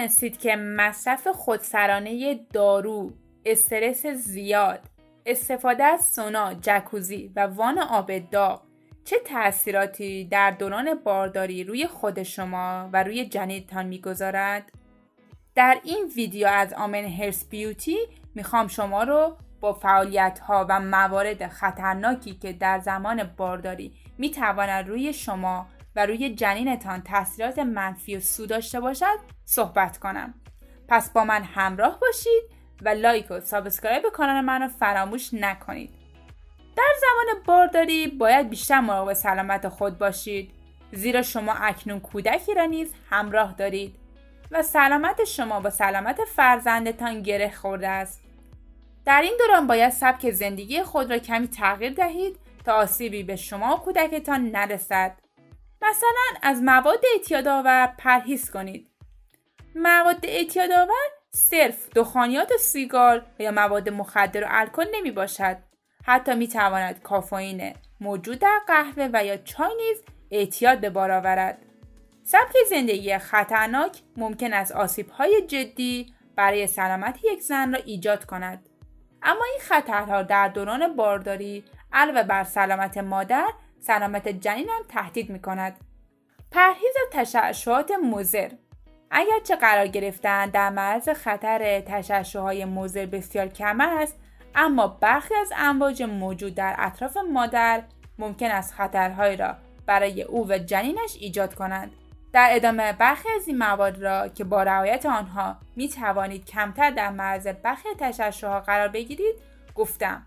می‌دونستید که مصرف خودسرانه دارو، استرس زیاد، استفاده از سونا، جکوزی و وان آب داغ چه تاثیراتی در دوران بارداری روی خود شما و روی جنینتان می‌گذارد؟ در این ویدیو از آمن هرس بیوتی می‌خوام شما رو با فعالیت ها و موارد خطرناکی که در زمان بارداری می‌تواند روی شما و روی جنینتان تاثیرات منفی و سو داشته باشد صحبت کنم. پس با من همراه باشید و like و subscribe کانال من رو فراموش نکنید. در زمان بارداری باید بیشتر مراقب سلامت خود باشید. زیرا شما اکنون کودکی را نیز همراه دارید و سلامت شما با سلامت فرزندتان گره خورده است. در این دوران باید سبک زندگی خود را کمی تغییر دهید تا آسیبی به شما و کودکتان نرسد. مثلا از مواد اعتیادآور پرهیز کنید. مواد اعتیادآور صرف دخانیات سیگار یا مواد مخدر و الکل نمی باشد. حتی می تواند کافئین موجود در قهوه و یا چای نیز اعتیاد به بار آورد. سبک زندگی خطرناک ممکن است آسیبهای جدی برای سلامت یک زن را ایجاد کند. اما این خطرها در دوران بارداری علاوه بر سلامت مادر سلامت جنین هم تهدید می کند. پرهیز از تشعشعات مزر اگرچه قرار گرفتن در معرض خطر تشعشعهای مزر بسیار کم است اما برخی از امواج موجود در اطراف مادر ممکن است خطرهایی را برای او و جنینش ایجاد کنند. در ادامه برخی از این مواد را که با رعایت آنها می توانید کمتر در معرض برخی تشعشعها قرار بگیرید گفتم.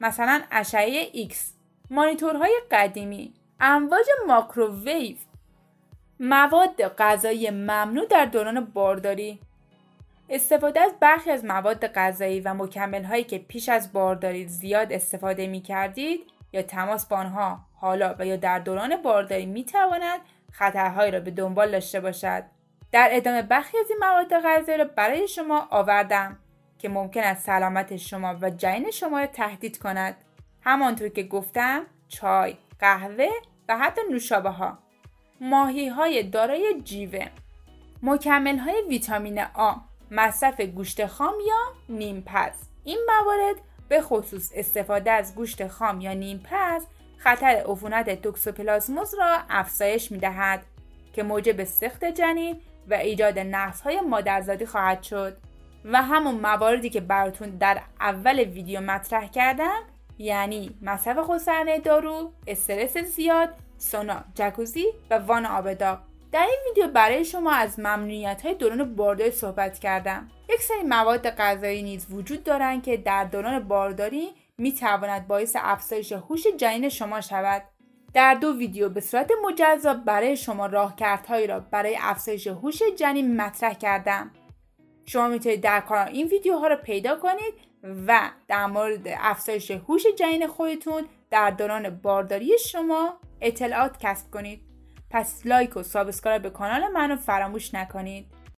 مثلا اشعه X. مانیتورهای قدیمی امواج ماکروویو مواد غذایی ممنوع در دوران بارداری استفاده از برخی از مواد غذایی و مکمل هایی که پیش از بارداری زیاد استفاده می کردید یا تماس با آنها حالا و یا در دوران بارداری می تواند خطرهایی را به دنبال داشته باشد. در ادامه برخی از این مواد غذایی را برای شما آوردم که ممکن است سلامت شما و جنین شما را تهدید کند. همانطور که گفتم چای قهوه و حتی نوشابه ها ماهی های دارای جیوه. مکمل های ویتامین آ مصرف گوشت خام یا نیمپز این موارد به خصوص استفاده از گوشت خام یا نیمپز خطر عفونت توکسوپلازموز را افزایش می دهد که موجب سخت جنین و ایجاد نقص های مادرزادی خواهد شد. و همون مواردی که براتون در اول ویدیو مطرح کردم یعنی مصرف خودسرانه دارو، استرس زیاد، سونا، جکوزی و وان آب داغ در این ویدیو برای شما از ممنوعیت های دوران بارداری صحبت کردم. یک سری مواد غذایی نیز وجود دارند که در دوران بارداری می تواند باعث افزایش هوش جنین شما شود. در دو ویدیو به صورت مجزا برای شما راهکارهایی را برای افزایش هوش جنین مطرح کردم. شما می‌تونید در کانال این ویدیوها را پیدا کنید و در مورد افزایش هوش جنین خودتون در دوران بارداری شما اطلاعات کسب کنید. پس like و subscribe به کانال منو فراموش نکنید.